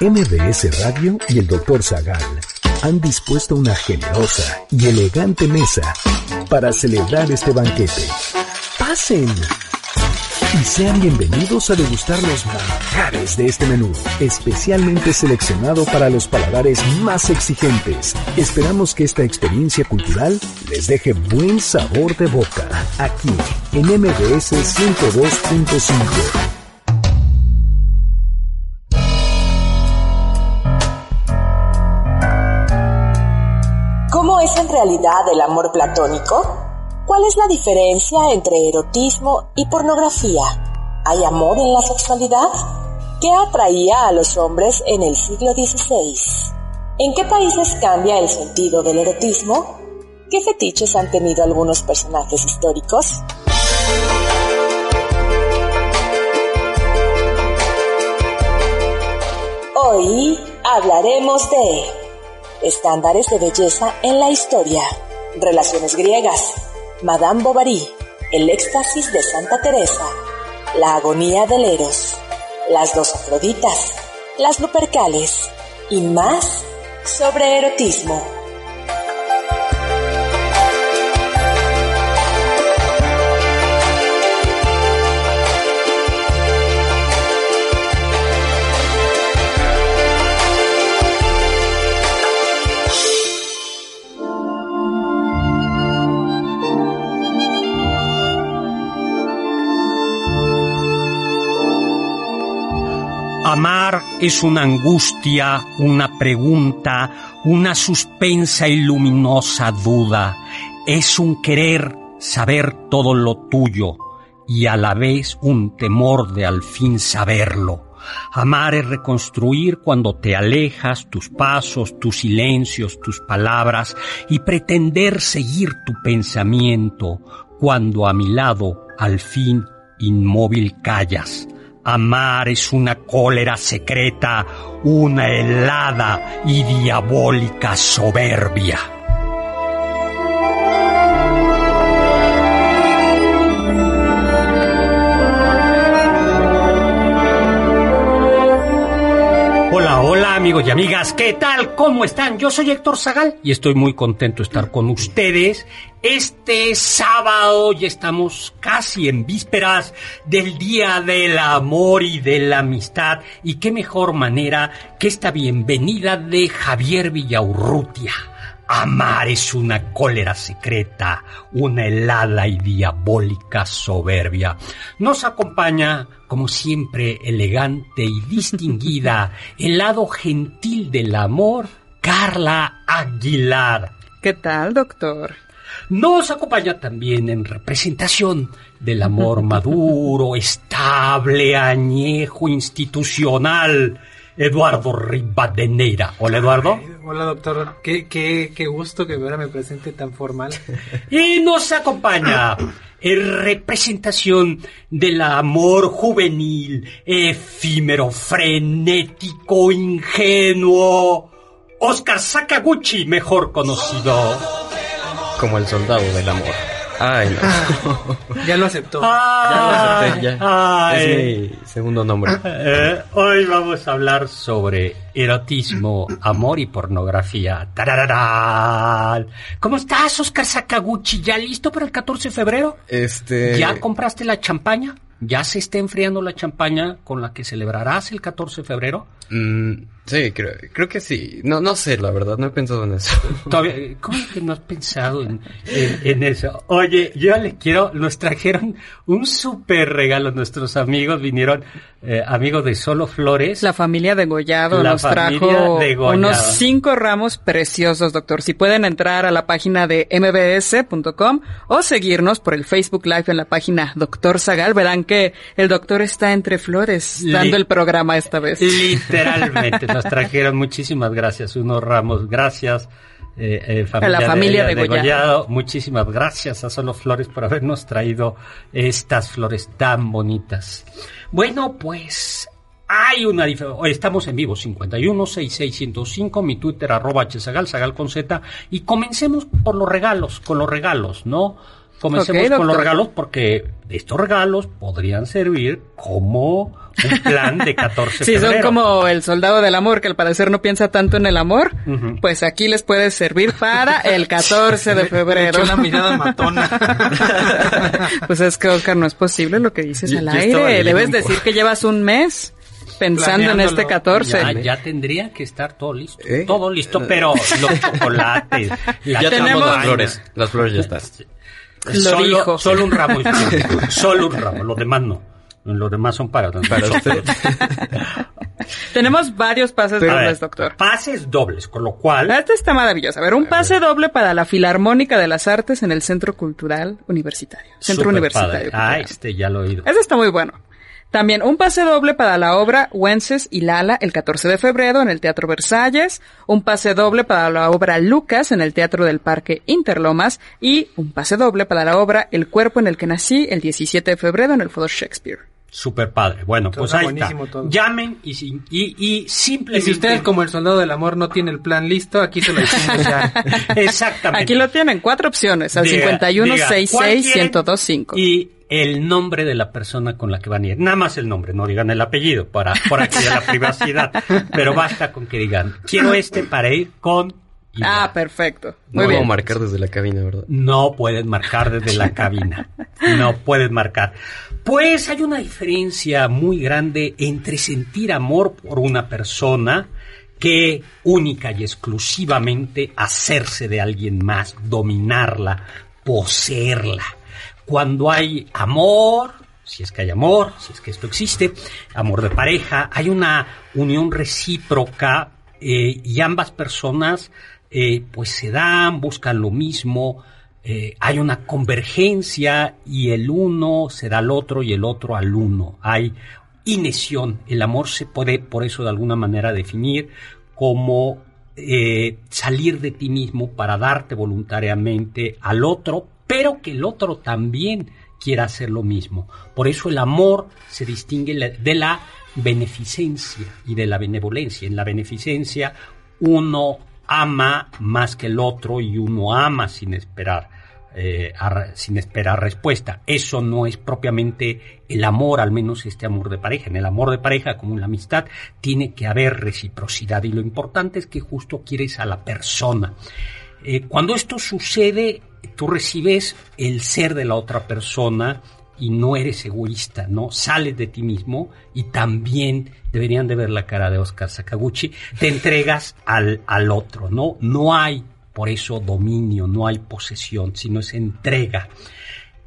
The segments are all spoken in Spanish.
MBS Radio y el Dr. Zagal han dispuesto una generosa y elegante mesa para celebrar este banquete. Pasen y sean bienvenidos a degustar los manjares de este menú, especialmente seleccionado para los paladares más exigentes. Esperamos que esta experiencia cultural les deje buen sabor de boca, aquí en MBS 102.5. es en realidad el amor platónico? ¿Cuál es la diferencia entre erotismo y pornografía? ¿Hay amor en la sexualidad? ¿Qué atraía a los hombres en el siglo XVI? ¿En qué países cambia el sentido del erotismo? ¿Qué fetiches han tenido algunos personajes históricos? Hoy hablaremos de estándares de belleza en la historia, relaciones griegas, Madame Bovary, el éxtasis de Santa Teresa, la agonía del Eros, las dos Afroditas, las Lupercales. Y más sobre erotismo. Amar es una angustia, una pregunta, una suspensa y luminosa duda. Es un querer saber todo lo tuyo y a la vez un temor de al fin saberlo. Amar es reconstruir cuando te alejas tus pasos, tus silencios, tus palabras y pretender seguir tu pensamiento cuando a mi lado al fin inmóvil callas. Amar es una cólera secreta, una helada y diabólica soberbia. Amigos y amigas, ¿qué tal? ¿Cómo están? Yo soy Héctor Zagal y estoy muy contento de estar con ustedes. Este sábado ya estamos casi en vísperas del Día del Amor y de la Amistad y qué mejor manera que esta bienvenida de Javier Villaurrutia. Amar es una cólera secreta, una helada y diabólica soberbia. Nos acompaña, como siempre, elegante y distinguida, el lado gentil del amor, Carla Aguilar. ¿Qué tal, doctor? Nos acompaña también en representación del amor maduro, estable, añejo, institucional, Eduardo Rivadeneira. Hola, Eduardo. Hola, doctor. Qué, qué, qué gusto que ahora me presente tan formal. Y nos acompaña en representación del amor juvenil, efímero, frenético, ingenuo, Oscar Sakaguchi, mejor conocido como el soldado del amor. Ay, no. ya lo aceptó. Ah, ya lo acepté, ya. ay. Es mi segundo nombre. Eh, hoy vamos a hablar sobre erotismo, amor y pornografía. ¡Tarararán! ¿Cómo estás, Oscar Sakaguchi? ¿Ya listo para el 14 de febrero? Este. ¿Ya compraste la champaña? ¿Ya se está enfriando la champaña con la que celebrarás el 14 de febrero? Mm, Sí, creo, creo que sí. No, no sé, la verdad, no he pensado en eso. Todavía- ¿Cómo que no has pensado en, en- en eso? Oye, yo le quiero, nos trajeron un súper regalo. Nuestros amigos vinieron, eh, amigos de Solo Flores. La familia Degollado La nos trajo unos cinco ramos preciosos, doctor. Si pueden entrar a la página de mbs.com o seguirnos por el Facebook Live en la página Doctor Zagal, verán que el doctor está entre flores Li- dando el programa esta vez. Literalmente nos trajeron muchísimas gracias, unos ramos, gracias. eh, eh, A la familia de, Degollado. Muchísimas gracias a Solo Flores por habernos traído estas flores tan bonitas. Bueno, pues hay una diferencia. Estamos en vivo, 51 6605, mi Twitter, arroba hzagal, zagal con Z. Y comencemos por los regalos, con los regalos, ¿no? Comencemos con los regalos porque estos regalos podrían servir como un plan de 14 de Si son como el soldado del amor, que al parecer no piensa tanto en el amor, pues aquí les puede servir para el 14 de febrero. Una mirada matona. Pues es que, Oscar, no es posible lo que dices Yo- al yo aire. Debes decir que llevas un mes pensando en este Planeándolo. 14. Ya, ya tendría que estar todo listo. ¿Eh? Todo listo, pero los chocolates, la ya tenemos tenemos- las flores. Las flores ya están. Lo solo, dijo. solo un ramo. solo un ramo, los demás no. Los demás son para Para usted. Tenemos varios pases ver, dobles, doctor. Pases dobles, con lo cual Este está maravilloso. A ver, un pase doble para la Filarmónica de las Artes en el Centro Cultural Universitario. Centro Universitario. Ah, este ya lo he oído. Ese está muy bueno. También un pase doble para la obra Wences y Lala el 14 de febrero en el Teatro Versalles, un pase doble para la obra Lucas en el Teatro del Parque Interlomas y un pase doble para la obra El cuerpo en el que nací el 17 de febrero en el Foro Shakespeare. Súper padre. Bueno, pues Suena ahí está. todo. Llamen y, y, y Y simplemente... si ustedes como el soldado del amor no tiene el plan listo, aquí se lo hicimos ya. Exactamente. Aquí lo tienen, cuatro opciones, al Diga- 51 diga, 66 ¿cuál quieren? 1025. Y el nombre de la persona con la que van a ir. Nada más el nombre, no digan el apellido para, por aquí de la privacidad. Pero basta con que digan, quiero este para ir con... Ah, perfecto. No Muy puedo bien. marcar desde la cabina, ¿verdad? No puedes marcar desde la cabina. No puedes marcar. Pues hay una diferencia muy grande entre sentir amor por una persona que única y exclusivamente hacerse de alguien más, dominarla, poseerla. Cuando hay amor, si es que hay amor, si es que esto existe, amor de pareja, hay una unión recíproca eh, y ambas personas eh, pues se dan, buscan lo mismo, eh, hay una convergencia y el uno se da al otro y el otro al uno. Hay inesión. El amor se puede por eso de alguna manera definir como salir de ti mismo para darte voluntariamente al otro, pero que el otro también quiera hacer lo mismo. Por eso el amor se distingue de la beneficencia y de la benevolencia. En la beneficencia uno ama más que el otro y uno ama sin esperar. eh, sin esperar respuesta. Eso no es propiamente el amor, al menos este amor de pareja. En el amor de pareja, como en la amistad, tiene que haber reciprocidad y lo importante es que justo quieres a la persona. Eh, cuando esto sucede, tú recibes el ser de la otra persona y no eres egoísta, ¿no? Sales de ti mismo y también deberían de ver la cara de Oscar Sakaguchi, te entregas al, al otro, ¿no? No hay por eso dominio, no hay posesión, sino es entrega.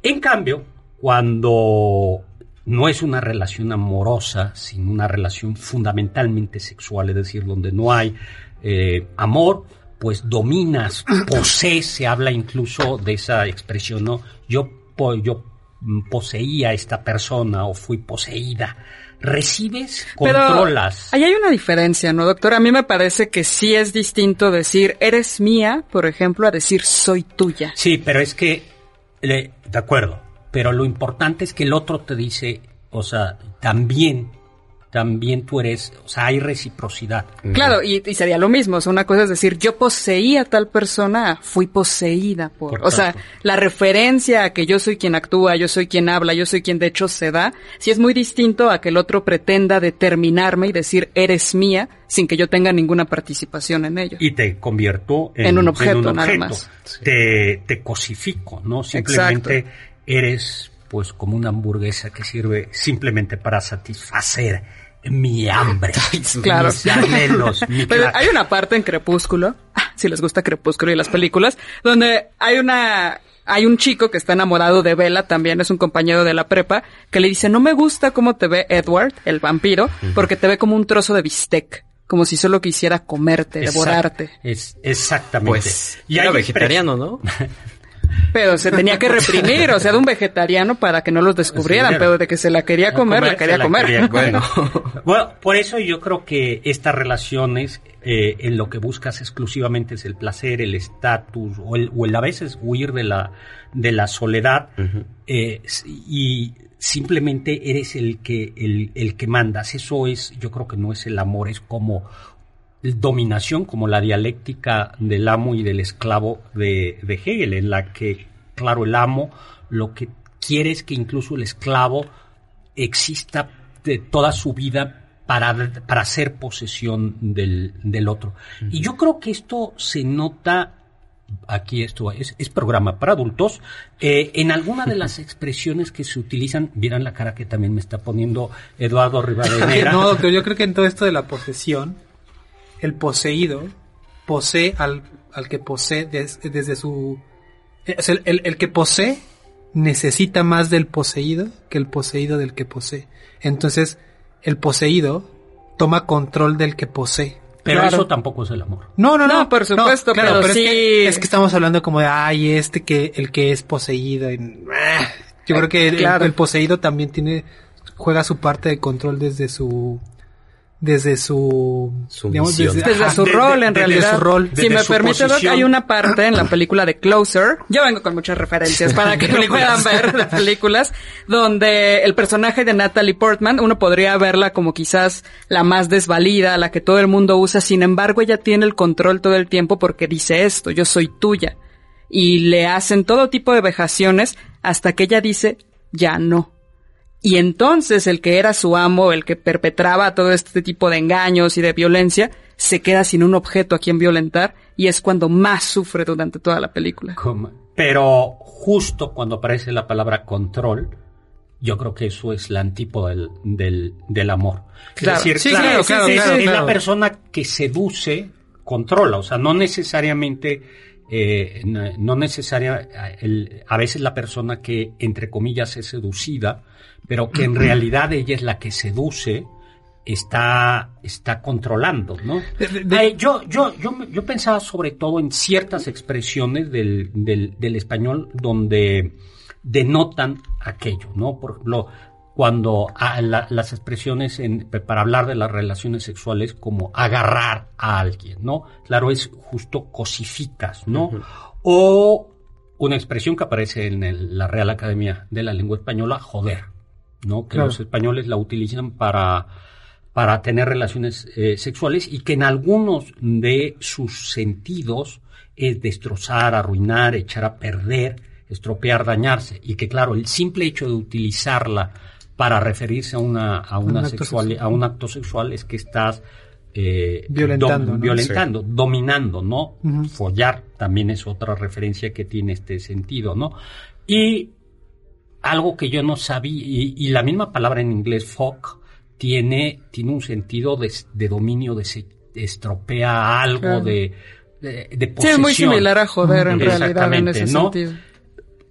En cambio, cuando no es una relación amorosa, sino una relación fundamentalmente sexual, es decir, donde no hay eh, amor, pues dominas, posees, se habla incluso de esa expresión, ¿no? Yo, yo poseía a esta persona o fui poseída. Recibes, controlas. Pero ahí hay una diferencia, ¿no, doctor? A mí me parece que sí es distinto decir eres mía, por ejemplo, a decir soy tuya. Sí, pero es que, le- de acuerdo, pero lo importante es que el otro te dice, o sea, también, también tú eres, o sea, hay reciprocidad. Claro, y, y sería lo mismo. O sea, una cosa es decir, yo poseía a tal persona, fui poseída por. Por o sea, la referencia a que yo soy quien actúa, yo soy quien habla, yo soy quien de hecho se da, sí es muy distinto a que el otro pretenda determinarme y decir eres mía sin que yo tenga ninguna participación en ello. Y te convierto en, En un objeto, nada objeto. más. Te, te cosifico, ¿no? Simplemente eres, pues, como una hamburguesa que sirve simplemente para satisfacer mi hambre. Claro. Mis anhelos, mi Pero hay una parte en Crepúsculo, ah, si les gusta Crepúsculo y las películas, donde hay una hay un chico que está enamorado de Bella, también es un compañero de la prepa, que le dice, no me gusta cómo te ve Edward, el vampiro, porque te ve como un trozo de bistec, como si solo quisiera comerte, Exact- devorarte. Es, exactamente. Pues Y era vegetariano, ¿no? Pero se tenía que reprimir, o sea, de un vegetariano para que no los descubrieran, pero de que se la quería comer, la quería comer. quería Bueno. Bueno, por eso yo creo que estas relaciones eh, en lo que buscas exclusivamente es el placer, el estatus o el, o el a veces huir de la de la soledad eh, y simplemente eres el que el, el que mandas. Eso es, yo creo que no es el amor, es como dominación, como la dialéctica del amo y del esclavo de, de Hegel, en la que, claro, el amo lo que quiere es que incluso el esclavo exista de toda su vida para, para hacer posesión del, del otro. Y yo creo que esto se nota, aquí esto es, es programa para adultos, eh, en alguna de las expresiones que se utilizan, vieran la cara que también me está poniendo Eduardo Rivadeneira. no, doctor, yo creo que en todo esto de la posesión, el poseído posee al, al que posee des- desde su... eh, el, el- el que posee necesita más del poseído que el poseído del que posee. Entonces, el poseído toma control del que posee. Pero Claro. eso tampoco es el amor. No, no, no. No, por supuesto, pero es, sí- que, es que estamos hablando como de, ay, este que, el que es poseído. y- ah. Yo creo que el- Claro. el, poseído también tiene, juega su parte de control desde su, desde su, Sumisión. Desde ajá, su de- rol, de- en desde realidad. su rol. si desde me su permite, Doc, hay una parte en la película de Closer. Yo vengo con muchas referencias para que lo puedan ver de películas, donde el personaje de Natalie Portman, uno podría verla como quizás la más desvalida, la que todo el mundo usa. Sin embargo, ella tiene el control todo el tiempo porque dice esto, yo soy tuya. Y le hacen todo tipo de vejaciones hasta que ella dice, ya no. Y entonces el que era su amo, el que perpetraba todo este tipo de engaños y de violencia, se queda sin un objeto a quien violentar y es cuando más sufre durante toda la película. Pero justo cuando aparece la palabra control, yo creo que eso es la antípoda del, del, del amor. Claro. Es decir, Sí, claro, claro, claro, es, claro, es la persona que seduce, controla, o sea, no necesariamente, eh, no no necesaria, el- a veces la persona que, entre comillas, es seducida, pero que en realidad ella es la que seduce, está, está controlando, ¿no? De- de- de- Ay, yo, yo, yo, me- yo pensaba sobre todo en ciertas expresiones del, del, del español donde denotan aquello, ¿no? Por ejemplo, cuando a la- las expresiones en- para hablar de las relaciones sexuales como agarrar a alguien, ¿no? Claro, es justo cosificas, ¿no? O una expresión que aparece en el- la Real Academia de la Lengua Española, joder, ¿no? Que Claro. los españoles la utilizan para, para tener relaciones eh, sexuales y que en algunos de sus sentidos es destrozar, arruinar, echar a perder, estropear, dañarse. Y que claro, el simple hecho de utilizarla para referirse a una, a una un acto sexual, sexual. a un acto sexual es que estás eh, Violentando, dom- ¿no? violentando, dominando, ¿no? Follar también es otra referencia que tiene este sentido, ¿no? Y algo que yo no sabía, y, y la misma palabra en inglés, fuck, tiene, tiene un sentido de, de dominio, de, se- estropea algo, Claro. de, de, de Sí, posesión. es muy similar a joder en realidad en ese ¿no? sentido.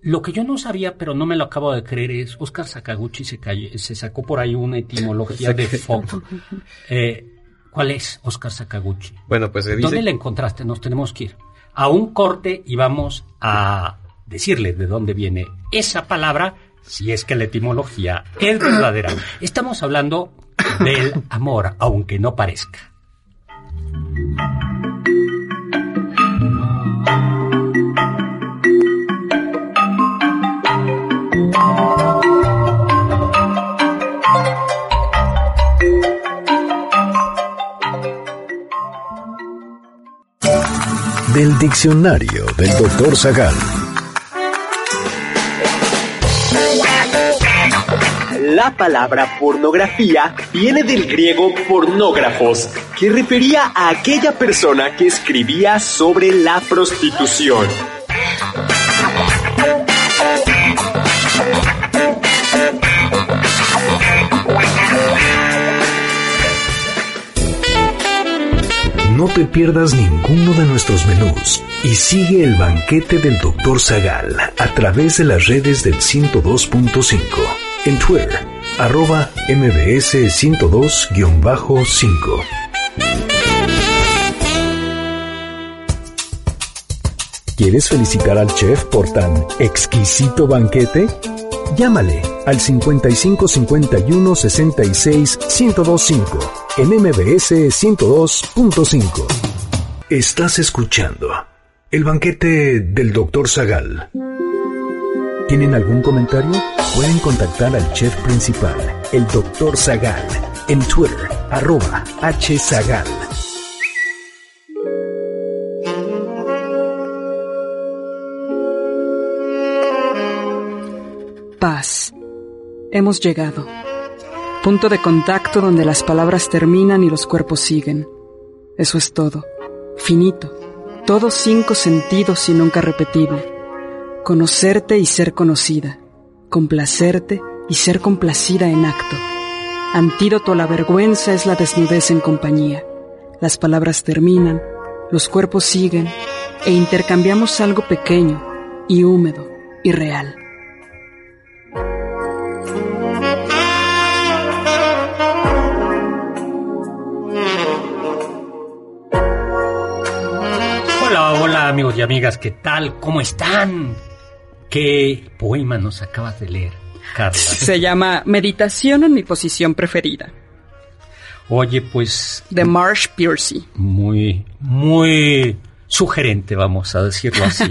Lo que yo no sabía, pero no me lo acabo de creer, es Oscar Sakaguchi se, cayó- se sacó por ahí una etimología de fuck. Eh, ¿Cuál es Oscar Sakaguchi? Bueno, pues se ¿Dónde la encontraste? Nos tenemos que ir a un corte y vamos a decirle de dónde viene esa palabra, si es que la etimología es verdadera. Estamos hablando del amor, aunque no parezca. Del diccionario del doctor Zagal. La palabra pornografía viene del griego pornógrafos, que refería a aquella persona que escribía sobre la prostitución. No te pierdas ninguno de nuestros menús y sigue el banquete del Dr. Zagal a través de las redes del 102.5. En Twitter, arroba mbs 102-5. ¿Quieres felicitar al chef por tan exquisito banquete? Llámale al 5551 66 1025 en MBS 102.5. Estás escuchando el banquete del Dr. Zagal. ¿Tienen algún comentario? Pueden contactar al chef principal, el Dr. Zagal, en Twitter, arroba hzagal. Paz. Hemos llegado. Punto de contacto donde las palabras terminan y los cuerpos siguen. Eso es todo. Finito. Todos cinco sentidos y nunca repetible. Conocerte y ser conocida. Complacerte y ser complacida en acto. Antídoto a la vergüenza es la desnudez en compañía. Las palabras terminan, los cuerpos siguen e intercambiamos algo pequeño y húmedo y real. Hola, hola amigos y amigas, ¿qué tal? ¿Cómo están? ¿Qué poema nos acabas de leer, Carla? Se llama Meditación en mi posición preferida, Oye, pues de Marsh Piercy. muy, muy sugerente, vamos a decirlo así.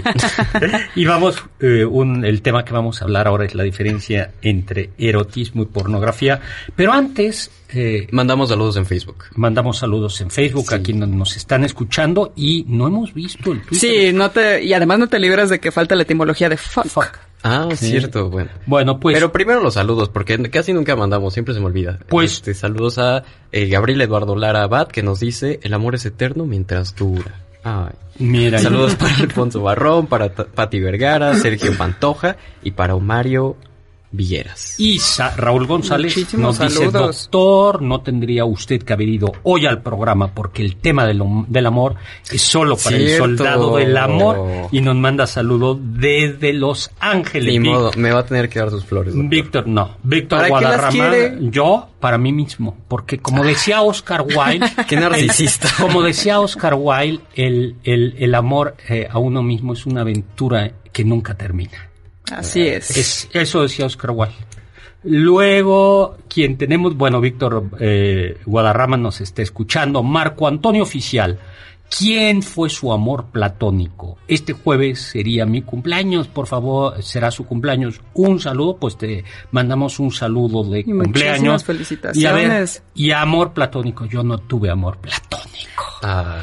y vamos, eh, un, el tema que vamos a hablar ahora es la diferencia entre erotismo y pornografía. Pero antes, eh, Mandamos saludos en Facebook. mandamos saludos en Facebook a quienes nos están escuchando y no hemos visto el Twitter. Sí, no te, y además no te libras de que falta la etimología de fuck. Ah, Sí. cierto, bueno. Bueno, pues Pero primero los saludos, porque casi nunca mandamos, siempre se me olvida. Pues- Este, saludos a eh, Gabriel Eduardo Lara Abad, que nos dice, el amor es eterno mientras dura. Ay. mira, Saludos para Alfonso Barrón, para Pati Vergara, Sergio Pantoja y para Omario Villeras. Y Sa- Raúl González Muchísimos nos dice, saludos. doctor, no tendría usted que haber ido hoy al programa porque el tema del, del amor es solo para el soldado del amor y nos manda saludos desde Los Ángeles. Ni Vic- modo, me va a tener que dar sus flores. doctor. Víctor, no. Víctor ¿Para qué las Guadarrama, yo, para mí mismo. Porque como decía Oscar Wilde... Qué narcisista. Como decía Oscar Wilde, el, el, el amor eh, a uno mismo es una aventura que nunca termina. Así es. Es, eso decía Oscar Wilde. Luego, quien tenemos, bueno, Víctor eh, Guadarrama nos está escuchando. Marco Antonio Oficial. ¿Quién fue su amor platónico? Este jueves sería mi cumpleaños, por favor, será su cumpleaños. Un saludo, pues te mandamos un saludo de muchísimas cumpleaños. felicitaciones. Y a ver, y amor platónico, yo no tuve amor platónico. Ah,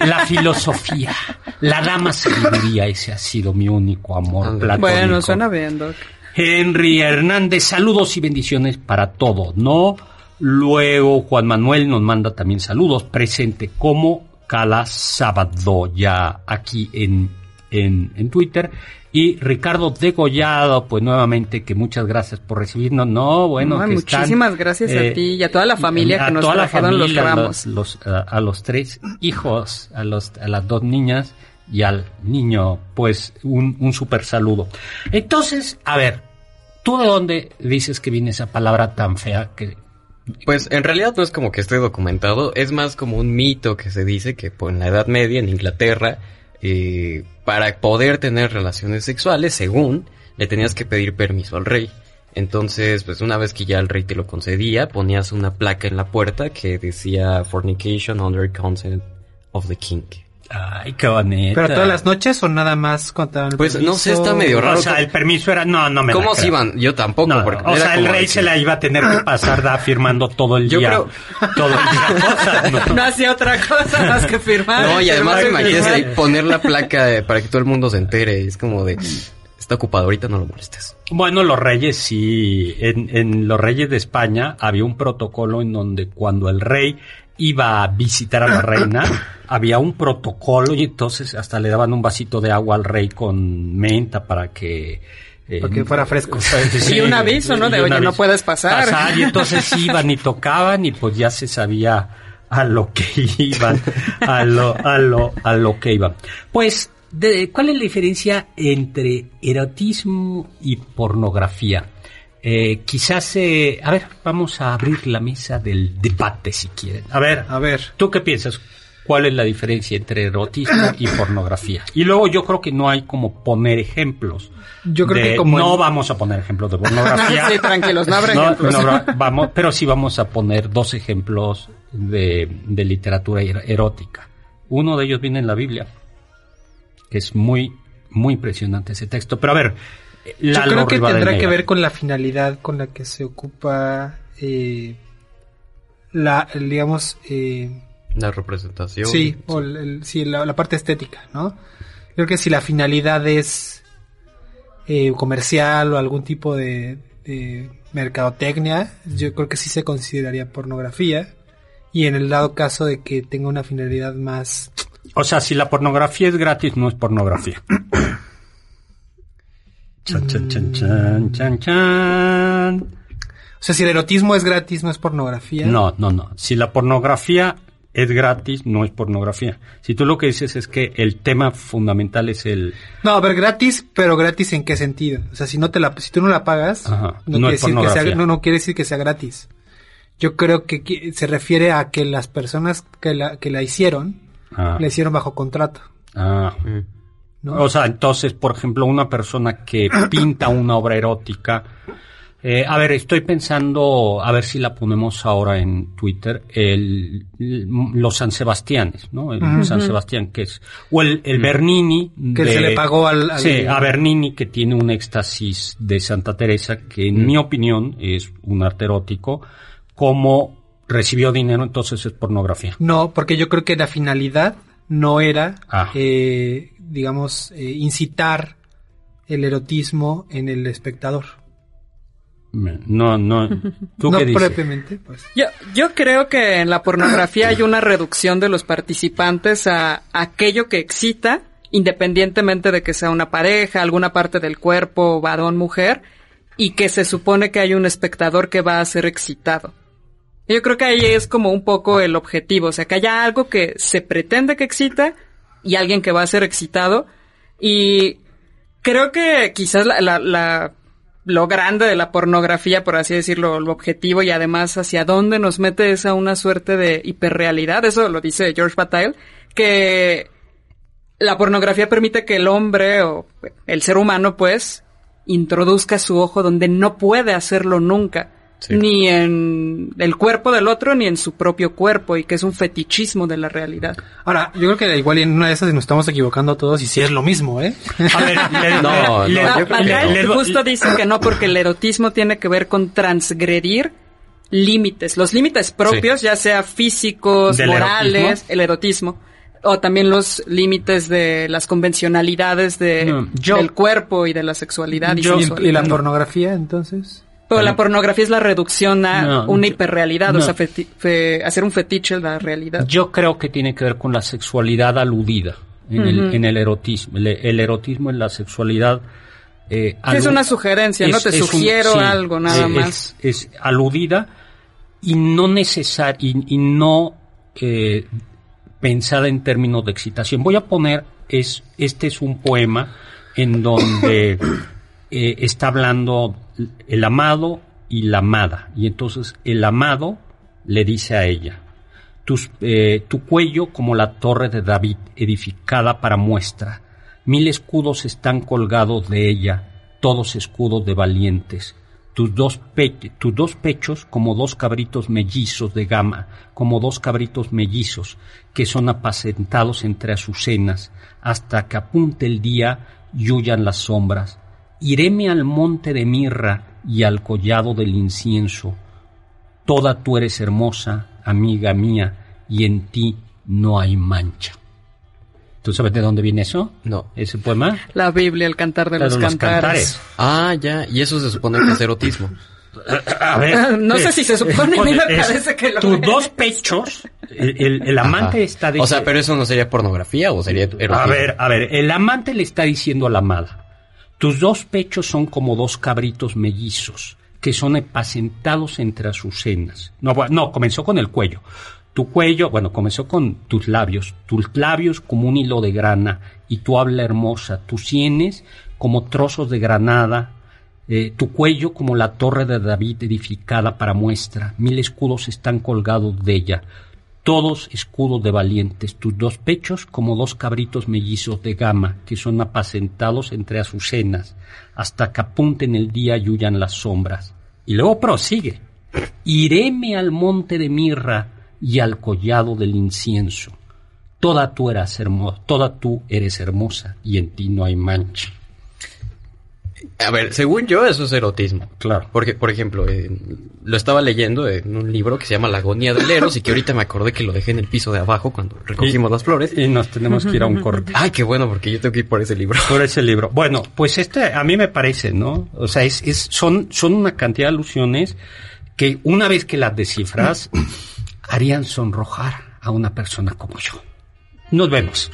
La filosofía, la dama sabiduría, ese ha sido mi único amor platónico. Bueno, suena bien, Doc. Henry Hernández, saludos y bendiciones para todo, ¿no? Luego Juan Manuel nos manda también saludos, presente como cada sábado ya aquí en, en, en Twitter. Y Ricardo Degollado, pues nuevamente que muchas gracias por recibirnos, no, bueno, No, que muchísimas están, gracias eh, a ti y a toda la familia a que nos toda la trajeron los familia, ramos. los- a, a los tres hijos, a, los, a las dos niñas y al niño, pues un, un super saludo. Entonces, a ver, ¿tú de dónde dices que viene esa palabra tan fea que... Pues en realidad no es como que esté documentado, es más como un mito que se dice que en la Edad Media, en Inglaterra, eh, para poder tener relaciones sexuales, según, le tenías que pedir permiso al rey. Entonces, pues una vez que ya el rey te lo concedía, ponías una placa en la puerta que decía Fornication under consent of the king. Ay, qué bonito. ¿Pero todas las noches o nada más contaban el Pues, no sé, está medio raro. O sea, el permiso era... No, no me ¿Cómo se iban? Yo tampoco, No, porque o sea, el rey se que- la iba a tener que pasar da, firmando todo el Yo día. creo- Todo el día. cosas, ¿no? No hacía otra cosa más que firmar. No, y además imagínese ahí poner la placa para que todo el mundo se entere. Es como de, está ocupado, ahorita no lo molestes. Bueno, los reyes sí. En, en los reyes de España había un protocolo en donde cuando el rey iba a visitar a la reina, había un protocolo y entonces hasta le daban un vasito de agua al rey con menta para que... eh, Para que fuera fresco. Sí, Y un aviso, ¿no? De, oye, no puedes pasar. Y entonces iban y tocaban y pues ya se sabía a lo que iban, a lo, a lo, a lo que iban. Pues, de, ¿cuál es la diferencia entre erotismo y pornografía? Eh, quizás, eh, a ver, vamos a abrir la mesa del debate si quieren. A ver, A ver. ¿tú qué piensas? ¿Cuál es la diferencia entre erotismo y pornografía? Y luego yo creo que no hay como poner ejemplos. Yo creo de- que como no el- vamos a poner ejemplos de pornografía. Sí, tranquilos, no habrá No, ejemplos. no habrá- vamos, pero sí vamos a poner dos ejemplos de, de literatura er- erótica. Uno de ellos viene en la Biblia, que es muy, muy impresionante ese texto. Pero a ver, Yo creo que tendrá que ver con la finalidad con la que se ocupa eh, la, digamos, eh, La representación. sí, o el- el- sí, la, la parte estética, ¿no? Creo que si la finalidad es eh, comercial o algún tipo de, de mercadotecnia, yo creo que sí se consideraría pornografía. Y en el dado caso de que tenga una finalidad más... O sea, si la pornografía es gratis, no es pornografía. Chan, chan, chan, chan, chan, chan. O sea, si el erotismo es gratis, no es pornografía. No, no, no. Si la pornografía es gratis, no es pornografía. Si tú lo que dices es que el tema fundamental es el... No, a ver, gratis, pero gratis en qué sentido? O sea, si no te la, si tú no la pagas, Ajá, no, no quiere es decir que sea, no, no quiere decir que sea gratis. Yo creo que se refiere a que las personas que la, que la hicieron, Ah, la hicieron bajo contrato. ah. Mm. ¿No? O sea, entonces, por ejemplo, una persona que pinta una obra erótica. eh, a ver, estoy pensando, a ver si la ponemos ahora en Twitter, el, los San Sebastianes, ¿no? El San Sebastián, que es. O el, el Bernini. Que de- se le pagó al- al- Sí, a Bernini, que tiene un éxtasis de Santa Teresa, que en mi opinión es un arte erótico. Como recibió dinero, entonces es pornografía. No, porque yo creo que la finalidad no era, Ah. eh, digamos, eh, incitar el erotismo en el espectador. No, no. ¿Tú no qué dices? propiamente, pues. Yo, yo creo que en la pornografía hay una reducción de los participantes a aquello que excita, independientemente de que sea una pareja, alguna parte del cuerpo, varón, mujer, y que se supone que hay un espectador que va a ser excitado. Yo creo que ahí es como un poco el objetivo, o sea, que haya algo que se pretende que excita y alguien que va a ser excitado. Y creo que quizás la, lo grande de la pornografía, por así decirlo, lo objetivo y además hacia dónde nos mete es a una suerte de hiperrealidad. Eso lo dice George Bataille, que la pornografía permite que el hombre o el ser humano, pues, introduzca su ojo donde no puede hacerlo nunca. Sí. Ni en el cuerpo del otro, ni en su propio cuerpo, y que es un fetichismo de la realidad. Ahora, yo creo que igual en una de esas nos estamos equivocando todos y sí es lo mismo, ¿eh? A ver, le- No, le- no. justo dice que no, porque el erotismo tiene que ver con transgredir límites. Los límites propios, ya sea físicos, ¿Del morales, erotismo? el erotismo. O también los límites de las convencionalidades de, No, yo- del cuerpo y de la sexualidad y Yo- ¿Y, sensualidad. y la pornografía, entonces? Pero la pornografía es la reducción a No, una yo- hiperrealidad, no. o sea, feti- fe- hacer un fetiche de la realidad. Yo creo que tiene que ver con la sexualidad aludida en, el, en el erotismo. El, el erotismo en la sexualidad. eh, es una sugerencia, ¿no? Te un- sugiero algo, nada es- más. Es, es aludida y no necesaria y, y no eh, pensada en términos de excitación. Voy a poner, es, este es un poema en donde eh, está hablando el amado y la amada. Y entonces el amado le dice a ella, eh, tu cuello como la torre de David edificada para muestra. Mil escudos están colgados de ella, todos escudos de valientes. Tus dos, tus dos pechos como dos cabritos mellizos de gama, como dos cabritos mellizos, que son apacentados entre azucenas, hasta que apunte el día y huyan las sombras. Iréme al monte de mirra y al collado del incienso. Toda tú eres hermosa, amiga mía, y en ti no hay mancha. ¿Tú sabes de dónde viene eso? No. Ese poema. La Biblia, el cantar de Claro, los, los cantares. cantares. Ah, ya. Y eso se supone que es erotismo. A ver, No sé si se supone, a mí me es- parece que lo Tus es. dos pechos, el, el- el amante Ajá. está O sea, diciendo... pero eso no sería pornografía o sería erotismo. A ver, a ver, el amante le está diciendo a la amada, tus dos pechos son como dos cabritos mellizos, que son apacentados entre azucenas. No, no, comenzó con el cuello. Tu cuello, bueno, comenzó con tus labios, tus labios como un hilo de grana y tu habla hermosa, tus sienes como trozos de granada, eh, tu cuello como la torre de David edificada para muestra, mil escudos están colgados de ella, todos escudos de valientes, tus dos pechos como dos cabritos mellizos de gama que son apacentados entre azucenas, hasta que apunten el día y huyan las sombras. Y luego prosigue, iréme al monte de mirra, y al collado del incienso. Toda tú eras hermosa, toda tú eres hermosa y en ti no hay mancha. A ver, según yo, eso es erotismo. Claro. Porque, por ejemplo, eh, lo estaba leyendo en un libro que se llama La agonía del Eros y que ahorita me acordé que lo dejé en el piso de abajo cuando recogimos las flores. Y nos tenemos que ir a un corte. Ay, qué bueno, porque yo tengo que ir por ese libro. Por ese libro. Bueno, pues este a mí me parece, ¿no? O sea, es, es, son, son una cantidad de alusiones que una vez que las descifras, harían sonrojar a una persona como yo. Nos vemos.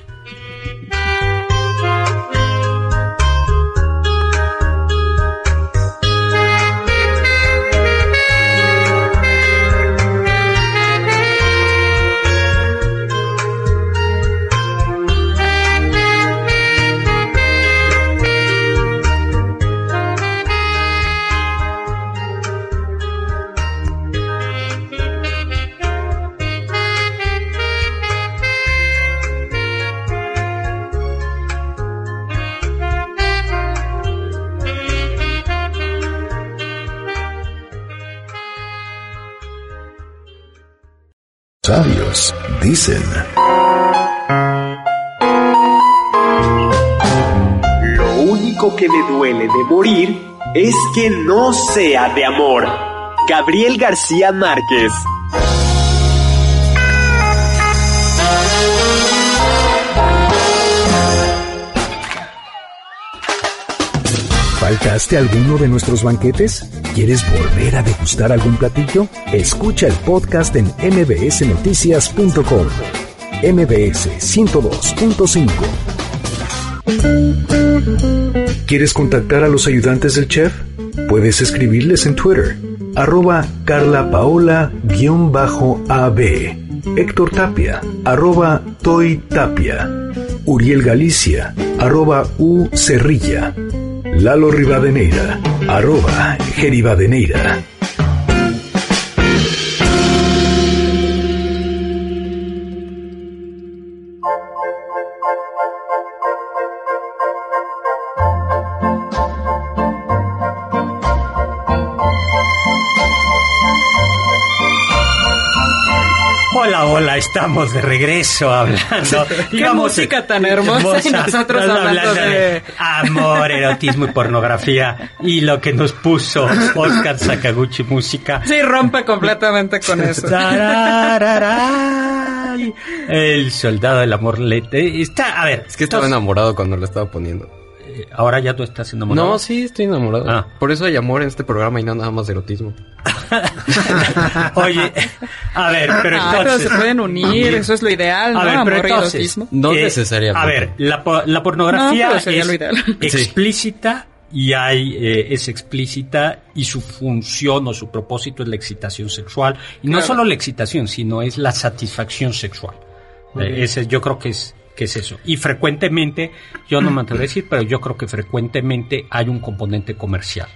Sabios dicen. Lo único que me duele de morir es que no sea de amor. Gabriel García Márquez. ¿Faltaste alguno de nuestros banquetes? ¿Quieres volver a degustar algún platillo? Escucha el podcast en mbsnoticias.com. MBS 102.5. ¿Quieres contactar a los ayudantes del chef? Puedes escribirles en Twitter, arroba carlapaola-ab, Héctor Tapia, arroba Toy Tapia, Uriel Galicia, arroba U Cerrilla, Lalo Rivadeneira, arroba Geribadeneira. Estamos de regreso hablando. Qué música tan hermosa y nosotros hablando de- amor, erotismo y pornografía y lo que nos puso Oscar Sakaguchi música. Sí, rompe completamente con eso. El soldado del amor lete está, a ver, Es que estaba enamorado cuando lo estaba poniendo. Eh, ahora ya tú estás enamorado. No, sí, estoy enamorado. Ah. Por eso hay amor en este programa y no nada más de erotismo. Oye, a ver, pero Ah, pero entonces se pueden unir, eso es lo ideal, ¿no? A ver, pero Amor y entonces, erotismo. No eh, necesariamente. A ver, la, la pornografía No, es lo ideal. explícita y hay eh, es explícita y su función o su propósito es la excitación sexual y no Claro. solo la excitación, sino es la satisfacción sexual. Eh, ese, yo creo que es que es eso. Y frecuentemente, yo no me atrevo a decir, pero yo creo que frecuentemente hay un componente comercial.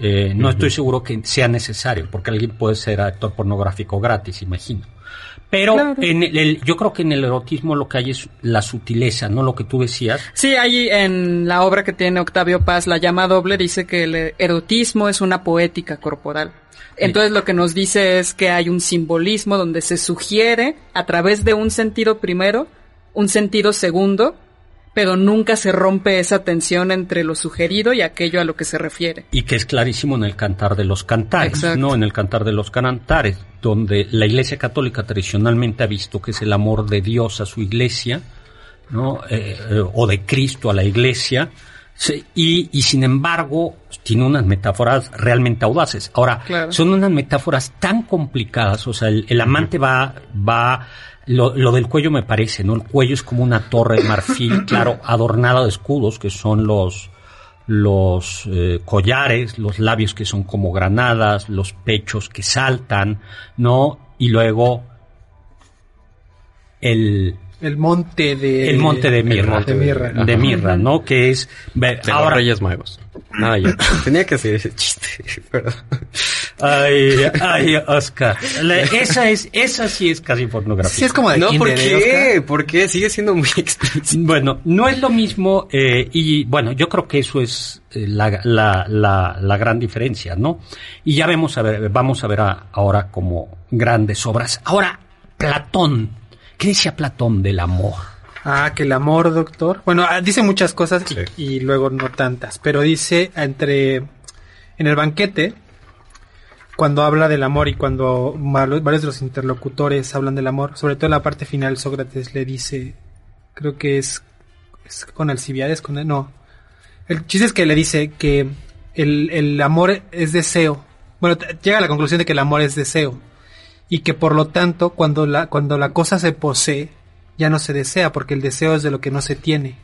Eh, no estoy seguro que sea necesario, porque alguien puede ser actor pornográfico gratis, imagino. Pero Claro. en el, el- yo creo que en el erotismo lo que hay es la sutileza, ¿no? Lo que tú decías. Sí, ahí en la obra que tiene Octavio Paz, La llama doble, dice que el erotismo es una poética corporal. Entonces lo que nos dice es que hay un simbolismo donde se sugiere a través de un sentido primero, un sentido segundo, pero nunca se rompe esa tensión entre lo sugerido y aquello a lo que se refiere. Y que es clarísimo en el cantar de los cantares, Exacto. ¿no? En el cantar de los cantares, donde la Iglesia Católica tradicionalmente ha visto que es el amor de Dios a su Iglesia, ¿no? Eh, eh, o de Cristo a la Iglesia, sí, y, y sin embargo tiene unas metáforas realmente audaces. Ahora, Claro. son unas metáforas tan complicadas, o sea, el, el amante va, va, lo, lo del cuello me parece, ¿no? El cuello es como una torre de marfil, claro, adornada de escudos, que son los, los eh, collares, los labios que son como granadas, los pechos que saltan, ¿no? Y luego el El monte de... el monte de mirra, monte de mirra. de mirra, ¿no? Que es ve- De los ahora Reyes Magos. Nada, ya. Tenía que hacer ese chiste, perdón. ay, ay, Oscar, La- esa es esa sí es casi pornografía. Sí, es como de No, ¿por kinder, ¿eh, qué? Oscar? ¿Por qué? Sigue siendo muy explícito. Bueno, no es lo mismo eh, y bueno, yo creo que eso es eh, la, la, la, la gran diferencia, ¿no? Y ya vemos a ver, vamos a ver a- ahora como grandes obras. Ahora, Platón. ¿Qué decía Platón del amor? Ah, que el amor, doctor. Bueno, ah, dice muchas cosas y- Sí. y, luego no tantas, pero dice entre en el banquete cuando habla del amor y cuando varios de los interlocutores hablan del amor, sobre todo en la parte final Sócrates le dice, creo que es, es con Alcibiades, con no. El chiste es que le dice que el, el amor es deseo. Bueno, llega a la conclusión de que el amor es deseo y que por lo tanto cuando la cuando la cosa se posee ya no se desea porque el deseo es de lo que no se tiene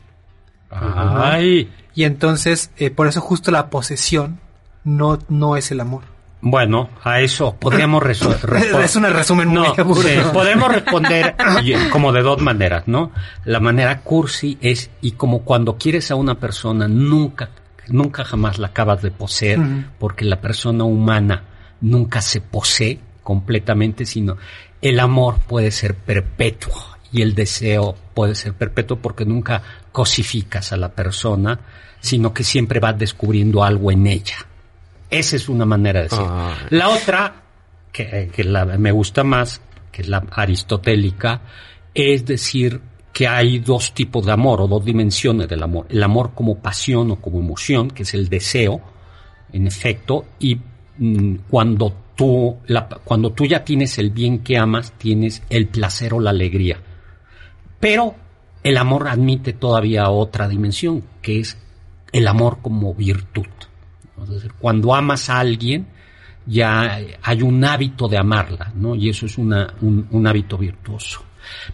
Ay, y entonces eh, por eso justo la posesión no no es el amor bueno, a eso podríamos resolver. es un resumen muy No, aburrido. sí, podemos responder y- como de dos maneras, ¿no? La manera cursi es, y como cuando quieres a una persona, nunca, nunca jamás la acabas de poseer, porque la persona humana nunca se posee completamente, sino el amor puede ser perpetuo y el deseo puede ser perpetuo porque nunca cosificas a la persona, sino que siempre vas descubriendo algo en ella. Esa es una manera de decir. Ah. La otra, que, que la- me gusta más, que es la aristotélica, es decir que hay dos tipos de amor o dos dimensiones del amor. El amor como pasión o como emoción, que es el deseo, en efecto, y cuando tú, cuando tú ya tienes el bien que amas, tienes el placer o la alegría. Pero el amor admite todavía otra dimensión, que es el amor como virtud. Cuando amas a alguien, ya hay un hábito de amarla, ¿no? Y eso es una, un, hábito virtuoso.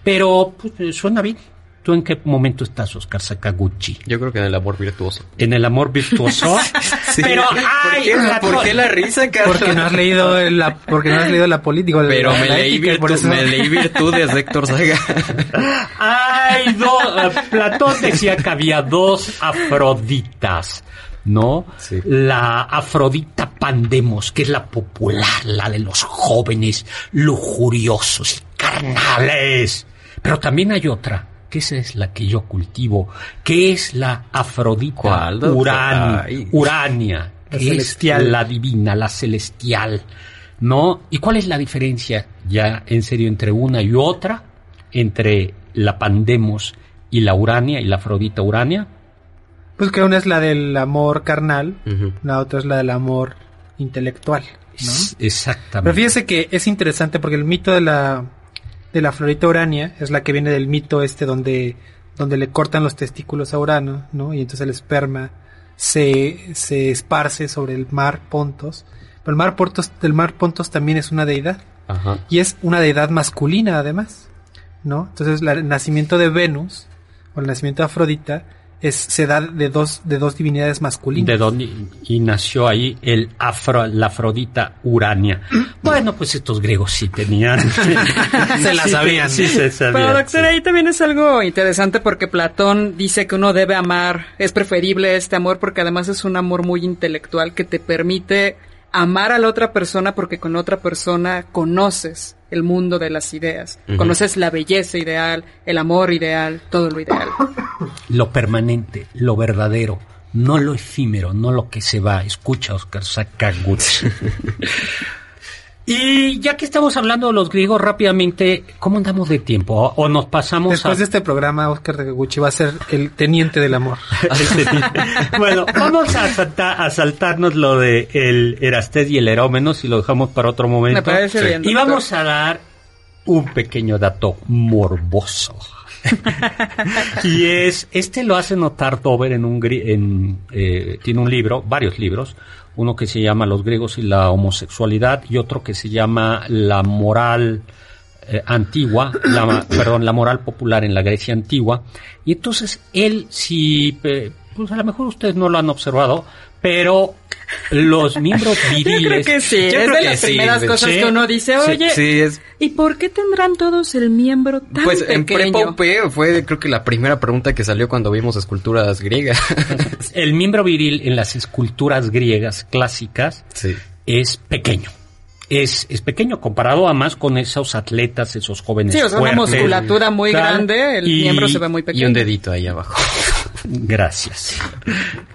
Pero, pues, suena bien. ¿Tú en qué momento estás, Oscar Sakaguchi? Yo creo que en el amor virtuoso. ¿En el amor virtuoso? Pero, ¿Por ay, qué, Platón. ¿Por qué la risa, Carlos? porque no has leído la porque no has leído la política Pero la- me la leí, ética, y por virtu- eso- me leí virtudes de Héctor Saga. Ay, do- eh, Platón decía que había dos Afroditas, ¿no? Sí. La Afrodita Pandemos, que es la popular, la de los jóvenes lujuriosos y carnales. Pero también hay otra, que esa es la que yo cultivo, que es la Afrodita. Urania. Urania, La que es celestial. la divina, la celestial, ¿no? ¿Y cuál es la diferencia ya en serio entre una y otra? Entre la Pandemos y la Urania y la Afrodita Urania. pues que una es la del amor carnal la otra es la del amor intelectual ¿no? Exactamente. Pero fíjese que es interesante porque el mito de la de la florita urania es la que viene del mito este donde donde le cortan los testículos a Urano, ¿no? Y entonces el esperma se, se esparce sobre el mar Pontos. Pero el mar Pontos, el mar Pontos también es una deidad Ajá. y es una deidad masculina además, ¿no? Entonces la- el nacimiento de Venus o el nacimiento de Afrodita es se da de dos de dos divinidades masculinas. de donde y nació ahí el afro, la Afrodita Urania. Bueno, pues estos griegos sí tenían. Se la Sí, sabían. Sí, se sabían. Pero doctor, sí. ahí también es algo interesante porque Platón dice que uno debe amar, es preferible este amor porque además es un amor muy intelectual que te permite amar a la otra persona porque con otra persona conoces el mundo de las ideas, conoces la belleza ideal, el amor ideal, todo lo ideal. Lo permanente, lo verdadero, no lo efímero, no lo que se va. Escucha, Oscar Sakaguchi. y ya que estamos hablando de los griegos rápidamente, ¿cómo andamos de tiempo? ¿O, o nos pasamos Después a... de este programa, Oscar de Gucci va a ser el teniente del amor. bueno, vamos a, salta- a saltarnos lo de el Erastés y el Herómeno, si lo dejamos para otro momento. Me parece bien, Y vamos a dar un pequeño dato morboso. y es, este lo hace notar Dover en un, en, eh, tiene un libro, varios libros, uno que se llama Los griegos y la homosexualidad y otro que se llama La moral eh, antigua, la, perdón, la moral popular en la Grecia antigua. Y entonces él, si pues a lo mejor ustedes no lo han observado, pero los miembros viriles. Yo creo que sí, Yo es creo de que las sí, primeras cosas sí. que uno dice, oye, sí, es- ¿y por qué tendrán todos el miembro tan Pues en pequeño? Prepope fue creo que la primera pregunta que salió cuando vimos esculturas griegas. El miembro viril en las esculturas griegas clásicas sí. es pequeño. Es, es pequeño comparado además con esos atletas, esos jóvenes. Sí, o sea, una musculatura muy tal, grande, el y- miembro se ve muy Y pequeño. un dedito ahí abajo. Gracias.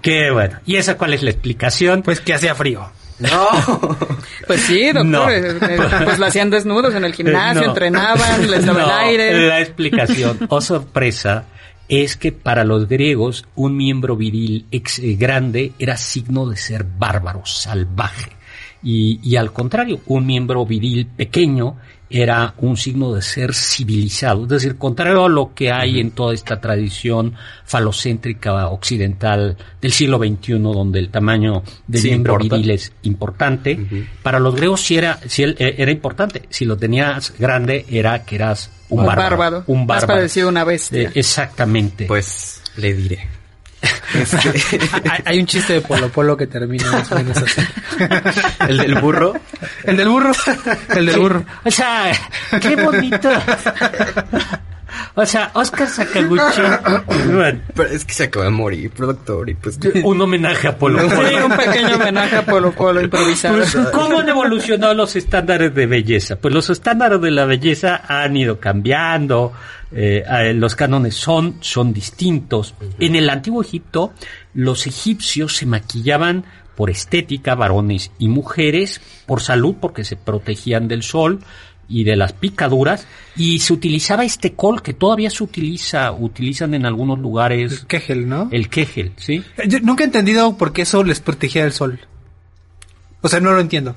Qué bueno. ¿Y esa cuál es la explicación? Pues que hacía frío. No. Pues sí, doctor, No. eh, eh, pues lo hacían desnudos en el gimnasio, No. entrenaban, les daba No, el aire. La explicación, oh sorpresa, es que para los griegos un miembro viril ex- eh, grande era signo de ser bárbaro, salvaje. Y, y al contrario, un miembro viril pequeño era un signo de ser civilizado, es decir, contrario a lo que hay en toda esta tradición falocéntrica occidental del siglo XXI, donde el tamaño del Sí miembro importa. viril es importante, para los griegos sí era, sí eh, era importante. Si lo tenías grande, era que eras un, Un bárbaro. bárbaro. Un bárbaro. parecido a una bestia. Eh, exactamente. Pues le diré. Hay, hay un chiste de Polo Polo que termina más o menos así. El del burro. El del burro. El del burro. O sea, qué bonito. O sea, Oscar Sakaguchi. Bueno, Pero es que se acaba de morir, doctor. Y pues. un homenaje a Polo Sí, Polo. un pequeño homenaje a Polo Polo improvisado. Pues, ¿Cómo han evolucionado los estándares de belleza? Pues los estándares de la belleza han ido cambiando, eh, eh, los cánones son, son distintos. En el antiguo Egipto, los egipcios se maquillaban por estética, varones y mujeres, por salud, porque se protegían del sol y de las picaduras, y se utilizaba este col que todavía se utiliza, utilizan en algunos lugares Kegel, ¿no? el kegel, ¿sí? Yo nunca he entendido por qué eso les protegía del sol. O sea, no lo entiendo.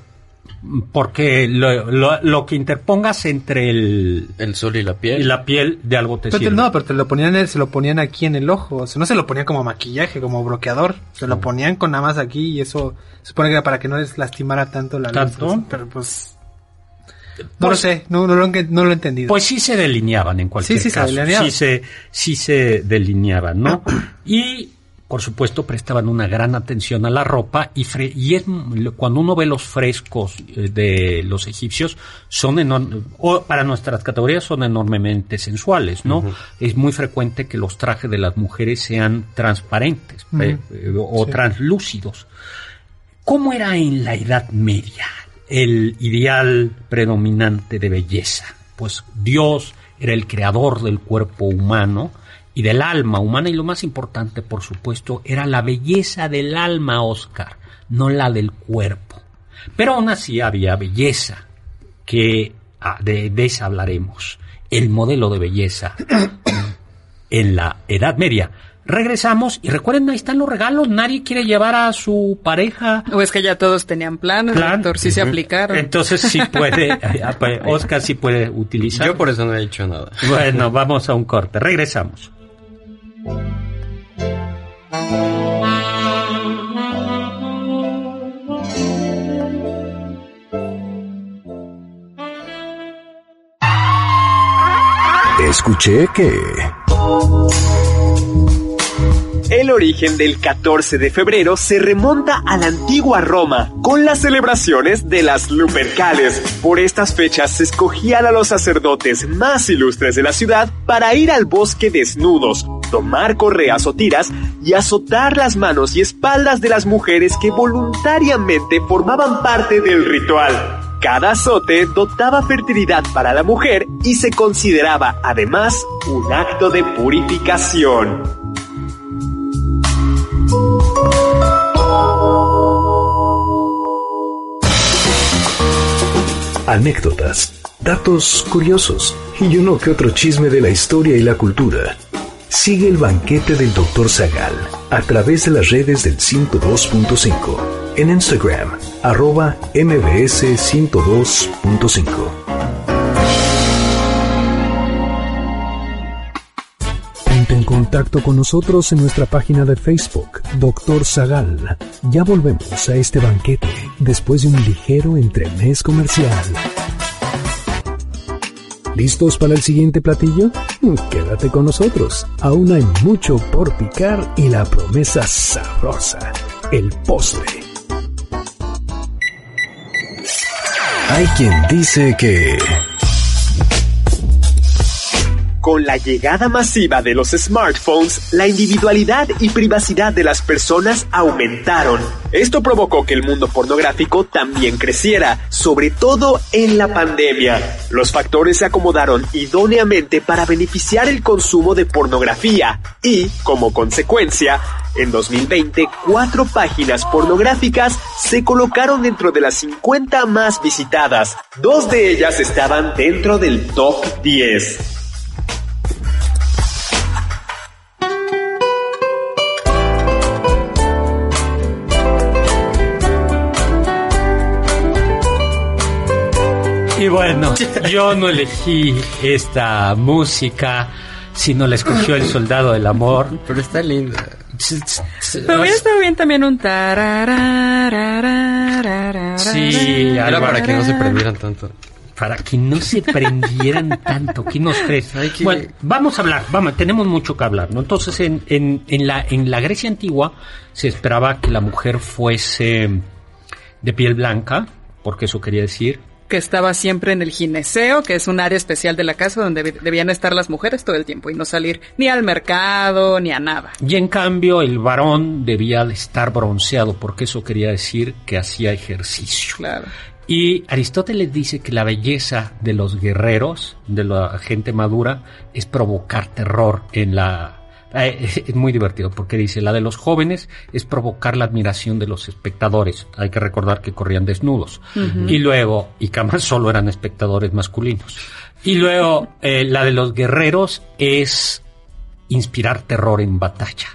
Porque lo, lo- lo que interpongas entre el, El sol y la piel. y la piel de algo te Pero te- sirve. no, pero te lo ponían, se lo ponían aquí en el ojo. O sea, no se lo ponían como maquillaje, como bloqueador. Se lo ponían con nada más aquí y eso se supone que era para que no les lastimara tanto la luz. ¿Tanto? sea, Pero pues... No Pues- lo sé, no, no, lo, he- no lo he entendido. Pues sí se delineaban en cualquier Sí, sí se caso. delineaban. Sí se, sí se delineaban, ¿no? y, por supuesto, prestaban una gran atención a la ropa y, fre- y es, cuando uno ve los frescos eh, de los egipcios, son o para nuestras categorías son enormemente sensuales, ¿no? Es muy frecuente que los trajes de las mujeres sean transparentes eh, eh, o Sí. translúcidos. ¿Cómo era en la Edad Media el ideal predominante de belleza? Pues Dios era el creador del cuerpo humano y del alma humana y lo más importante, por supuesto, era la belleza del alma, Oscar, no la del cuerpo. Pero aún así había belleza, que ah, de, de esa hablaremos. El modelo de belleza en la Edad Media. Regresamos y recuerden, ahí están los regalos. Nadie quiere llevar a su pareja. O es que ya todos tenían planes, Plan. doctor, sí se aplicaron. Entonces sí puede, Oscar sí puede utilizar. Yo por eso no he dicho nada. Bueno, vamos a un corte. Regresamos. Escuché que... El origen del 14 de febrero se remonta a la antigua Roma, con las celebraciones de las Lupercales. Por estas fechas se escogían a los sacerdotes más ilustres de la ciudad para ir al bosque desnudos, tomar correas o tiras y azotar las manos y espaldas de las mujeres que voluntariamente formaban parte del ritual. Cada azote dotaba fertilidad para la mujer y se consideraba además un acto de purificación. anécdotas, datos curiosos y uno que otro chisme de la historia y la cultura. Sigue el banquete del Dr. Zagal a través de las redes del 102.5 en Instagram, arroba mbs102.5. contacto con nosotros en nuestra página de Facebook, Dr. Zagal. Ya volvemos a este banquete después de un ligero entremés comercial. ¿Listos para el siguiente platillo? Quédate con nosotros. Aún hay mucho por picar y la promesa sabrosa, el postre. Hay quien dice que... Con la llegada masiva de los smartphones, la individualidad y privacidad de las personas aumentaron. Esto provocó que el mundo pornográfico también creciera, sobre todo en la pandemia. Los factores se acomodaron idóneamente para beneficiar el consumo de pornografía y, como consecuencia, en 2020, cuatro páginas pornográficas se colocaron dentro de las 50 más visitadas. Dos de ellas estaban dentro del top 10. Y bueno, yo no elegí esta música, sino la escogió el soldado del amor. Pero está linda. Pero hubiera estado bien también un tararararararara. Sí, Era para que no se prendieran tanto. para que no se prendieran tanto. ¿Qué nos crees? Que- Bueno, vamos a hablar, vamos, tenemos mucho que hablar, ¿no? Entonces, en, en, en, la, en la Grecia antigua se esperaba que la mujer fuese de piel blanca, porque eso quería decir. Que estaba siempre en el gineceo, que es un área especial de la casa donde deb- debían estar las mujeres todo el tiempo y no salir ni al mercado ni a nada. Y en cambio, el varón debía de estar bronceado, porque eso quería decir que hacía ejercicio. Claro. Y Aristóteles dice que la belleza de los guerreros, de la gente madura, es provocar terror en la... eh, Es muy divertido porque dice, la de los jóvenes es provocar la admiración de los espectadores. Hay que recordar que corrían desnudos. Y luego, y además solo eran espectadores masculinos. Y luego, eh, la de los guerreros es inspirar terror en batalla.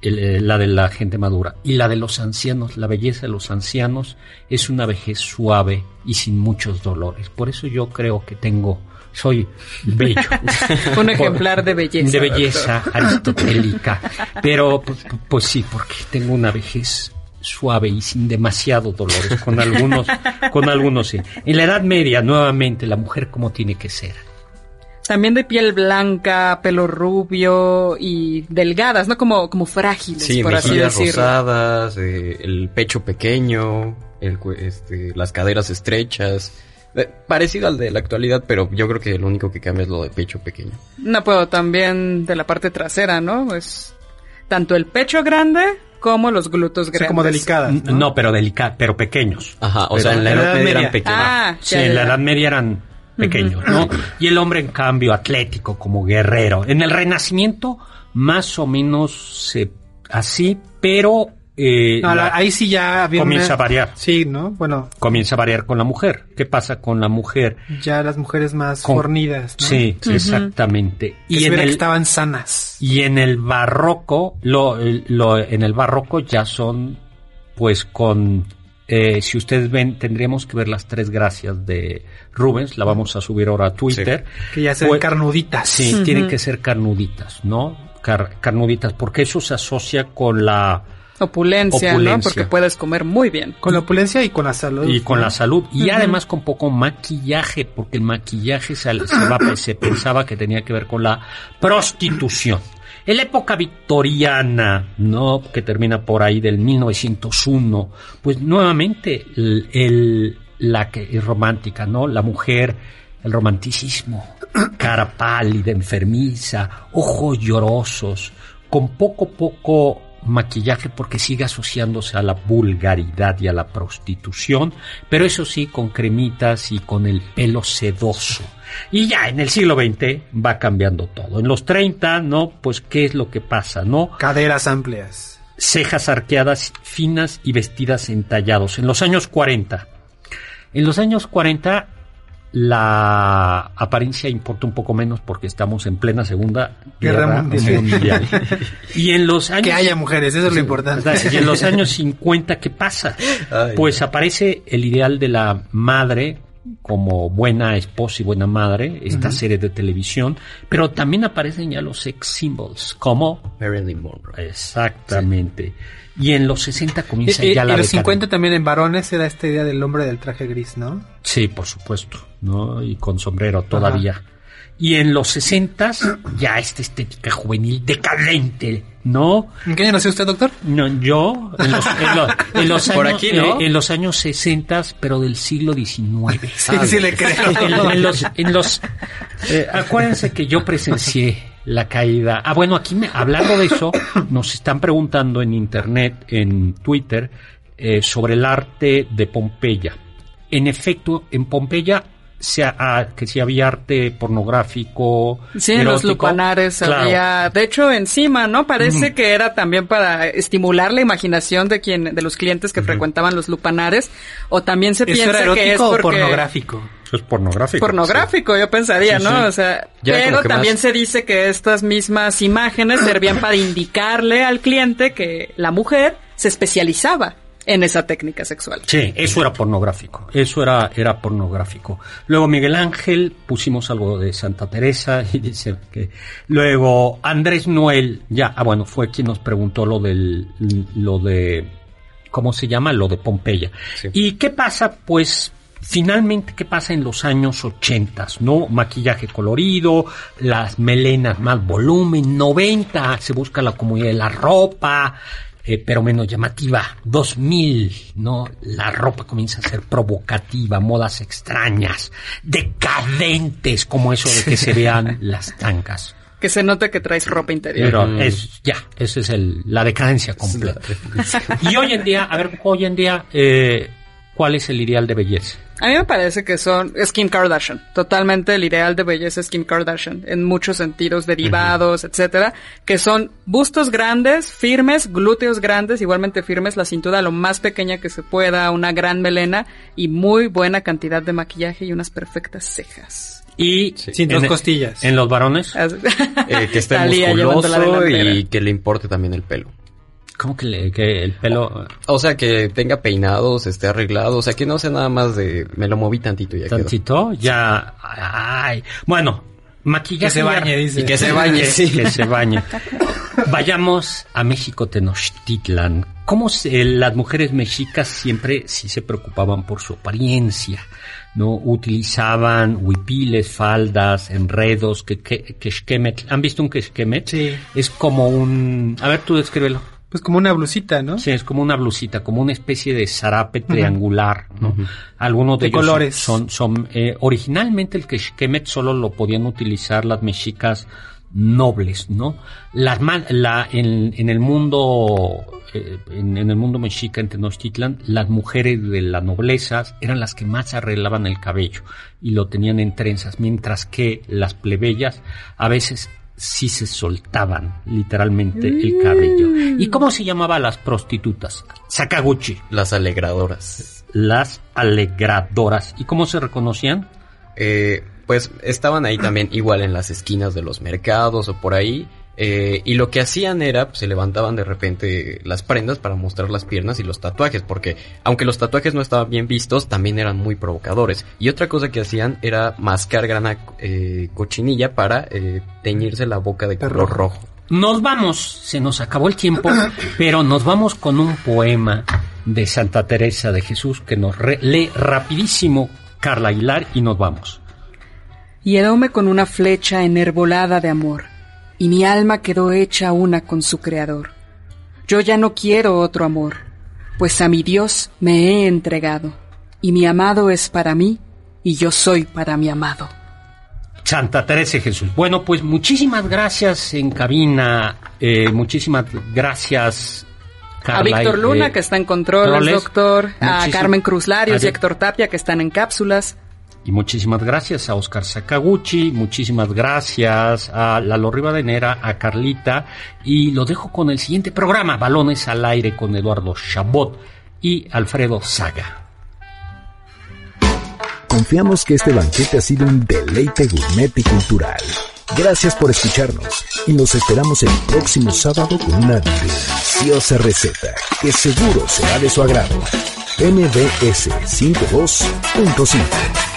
El, eh, la de la gente madura. Y la de los ancianos, la belleza de los ancianos es una vejez suave y sin muchos dolores. Por eso yo creo que tengo, soy bello. Un ejemplar de belleza. De belleza aristotélica. Pero pues, pues sí, porque tengo una vejez suave y sin demasiado dolores. Con algunos, con algunos sí. En la Edad Media, nuevamente, la mujer como tiene que ser. También de piel blanca, pelo rubio y delgadas, ¿no? Como, como frágiles, Sí, por así decirlo. rosadas, eh, el pecho pequeño, el, este, las caderas estrechas. Eh, parecido al de la actualidad, pero yo creo que lo único que cambia es lo de pecho pequeño. No puedo también de la parte trasera, ¿no? Es tanto el pecho grande como los glúteos O grandes. sea, como delicadas. No, ¿no? pero delica, pero pequeños. Ajá, o Pero sea, en la Edad Edad Media eran pequeños. Ah, Sí, ya, en la. Edad Media eran pequeños, ¿no? Y el hombre, en cambio, atlético, como guerrero. En el Renacimiento, más o menos se- así, pero eh, No, la- la- ahí sí ya había comienza una- a variar. Sí, ¿no? Bueno, comienza a variar con la mujer. ¿Qué pasa con la mujer? ya las mujeres más Con- fornidas, ¿no? Sí, exactamente. Que Y en que el, estaban sanas. y en el barroco, lo, lo- en el barroco ya son, pues con, eh, si ustedes ven, tendríamos que ver las tres gracias de Rubens, la vamos a subir ahora a Twitter. Que ya se ven Pues- carnuditas. Sí, tienen que ser carnuditas, ¿no? Car- carnuditas, porque eso se asocia con la Opulencia, ¿no? Porque puedes comer muy bien. Con la opulencia y con la salud. y con la salud y además con poco maquillaje, porque el maquillaje se, se va- se pensaba que tenía que ver con la prostitución. En la época victoriana, ¿no? Que termina por ahí del 1901, pues nuevamente el, el- la que es romántica, ¿no? La mujer, el romanticismo, cara pálida, enfermiza, ojos llorosos, con poco poco maquillaje porque sigue asociándose a la vulgaridad y a la prostitución, pero eso sí, con cremitas y con el pelo sedoso. Y ya en el siglo XX va cambiando todo. En los 30, ¿no? Pues, ¿qué es lo que pasa, no? Caderas amplias. cejas arqueadas finas y vestidas en tallados. En los años 40. En los años 40 la apariencia importa un poco menos porque estamos en plena Segunda Guerra Mundial. Mundial. y en los años Que haya mujeres, eso es lo importante. y en los años 50 ¿qué pasa? Ay. Pues aparece el ideal de la madre como buena esposa y buena madre, esta serie de televisión, pero también aparecen ya los sex symbols, como Marilyn Monroe. exactamente. Y en los 60 comienza Y, y- ya y la en los decadencia. 50 también en varones se da esta idea del hombre del traje gris, ¿no? Sí, por supuesto, ¿no? Y con sombrero todavía. Y en los 60 ya esta estética juvenil decadente, ¿no? ¿En qué año nació usted, doctor? No, yo en los, en los- en los Por años, aquí, ¿no? eh, en los años 60, pero del siglo XIX. Sí, sí le creo. en, en los, en los eh, acuérdense que yo presencié la caída. Ah, bueno, aquí me, hablando de eso, nos están preguntando en internet, en Twitter, eh, sobre el arte de Pompeya. En efecto, en Pompeya se ha- ah, que si había arte pornográfico. Sí, en los lupanares Claro. había, de hecho encima, ¿no? Parece que era también para estimular la imaginación de quien, de los clientes que frecuentaban los lupanares, o también se ¿Eso piensa era que es porque pornográfico? Eso es pornográfico. pornográfico, yo pensaría, Sí, ¿no? sí. O sea, Ya pero también más- se dice que estas mismas imágenes servían para indicarle al cliente que la mujer se especializaba en esa técnica sexual. Sí, eso era pornográfico, eso era, era pornográfico. Luego Miguel Ángel, pusimos algo de Santa Teresa y dice que luego Andrés Noel, ya, ah bueno, fue quien nos preguntó lo del, lo de, ¿cómo se llama? Lo de Pompeya. Sí. ¿Y qué pasa? Pues finalmente, ¿qué pasa en los años ochentas? ¿No? Maquillaje colorido, las melenas más volumen, 90, se busca la comunidad de la ropa, eh, pero menos llamativa. 2000, ¿no? La ropa comienza a ser provocativa, modas extrañas, decadentes, como eso de que se vean las tangas. Que se note que traes ropa interior. Pero es, ya, esa es el, la decadencia completa. y hoy en día, a ver, hoy en día, eh, ¿cuál es el ideal de belleza? A mí me parece que son es Kim Kardashian. Totalmente el ideal de belleza es Kim Kardashian. En muchos sentidos, derivados, etcétera. Que son bustos grandes, firmes, glúteos grandes, igualmente firmes, la cintura lo más pequeña que se pueda, una gran melena y muy buena cantidad de maquillaje y unas perfectas cejas. Y Sin en- dos costillas. En los varones, Eh, que esté musculoso y que le importe también el pelo. ¿Cómo que, le- que el pelo O sea, que tenga peinados, esté arreglado, o sea, que no sea nada más de me lo moví tantito y ya quedó. tantito? Ya, ay, bueno, maquillaje. Que se bañe, dice. Y que se bañe, sí. Que se bañe. Vayamos a México Tenochtitlan. ¿Cómo se- las mujeres mexicas siempre sí se preocupaban por su apariencia? ¿No? Utilizaban huipiles, faldas, enredos, que, que, quexquemetl. ¿Han visto un quexquemetl? Sí. Es como un... A ver, tú descríbelo. Pues como una blusita, ¿no? Sí, es como una blusita, como una especie de zarape triangular, ¿no? Algunos de, De ellos colores. son, son, eh, originalmente el quexquemet solo lo podían utilizar las mexicas nobles, ¿no? Las man- la, en, en el mundo, eh, en, en el mundo mexica, en Tenochtitlan, las mujeres de la nobleza eran las que más arreglaban el cabello y lo tenían en trenzas, mientras que las plebeyas a veces sí se soltaban literalmente el cabello. ¿Y cómo se llamaban las prostitutas? Sakaguchi, Las alegradoras. las alegradoras. ¿Y cómo se reconocían? Eh, pues estaban ahí también igual en las esquinas de los mercados o por ahí. Eh, y lo que hacían era, pues, se levantaban de repente las prendas para mostrar las piernas y los tatuajes, porque aunque los tatuajes no estaban bien vistos, también eran muy provocadores. Y otra cosa que hacían era mascar grana eh, cochinilla para eh, teñirse la boca de color rojo. Nos vamos, se nos acabó el tiempo, pero nos vamos con un poema de Santa Teresa de Jesús que nos re- lee rapidísimo Carla Aguilar y nos vamos. Hieróme con una flecha enervolada de amor, y mi alma quedó hecha una con su creador. Yo ya no quiero otro amor, pues a mi Dios me he entregado, y mi amado es para mí, y yo soy para mi amado. Santa Teresa Jesús. Bueno, pues muchísimas gracias en cabina, eh, muchísimas gracias. Carla, a Víctor Luna, eh, que está en controles, doctor, a Carmen Cruz Larios y Ade- Héctor Tapia, que están en cápsulas. Y muchísimas gracias a Oscar Sakaguchi, muchísimas gracias a Lalo Rivadenera, a Carlita, y lo dejo con el siguiente programa, Balones al Aire con Eduardo Chabot y Alfredo Saga. Confiamos que este banquete ha sido un deleite gourmet y cultural. Gracias por escucharnos y nos esperamos el próximo sábado con una deliciosa receta que seguro será de su agrado. MBS 52.5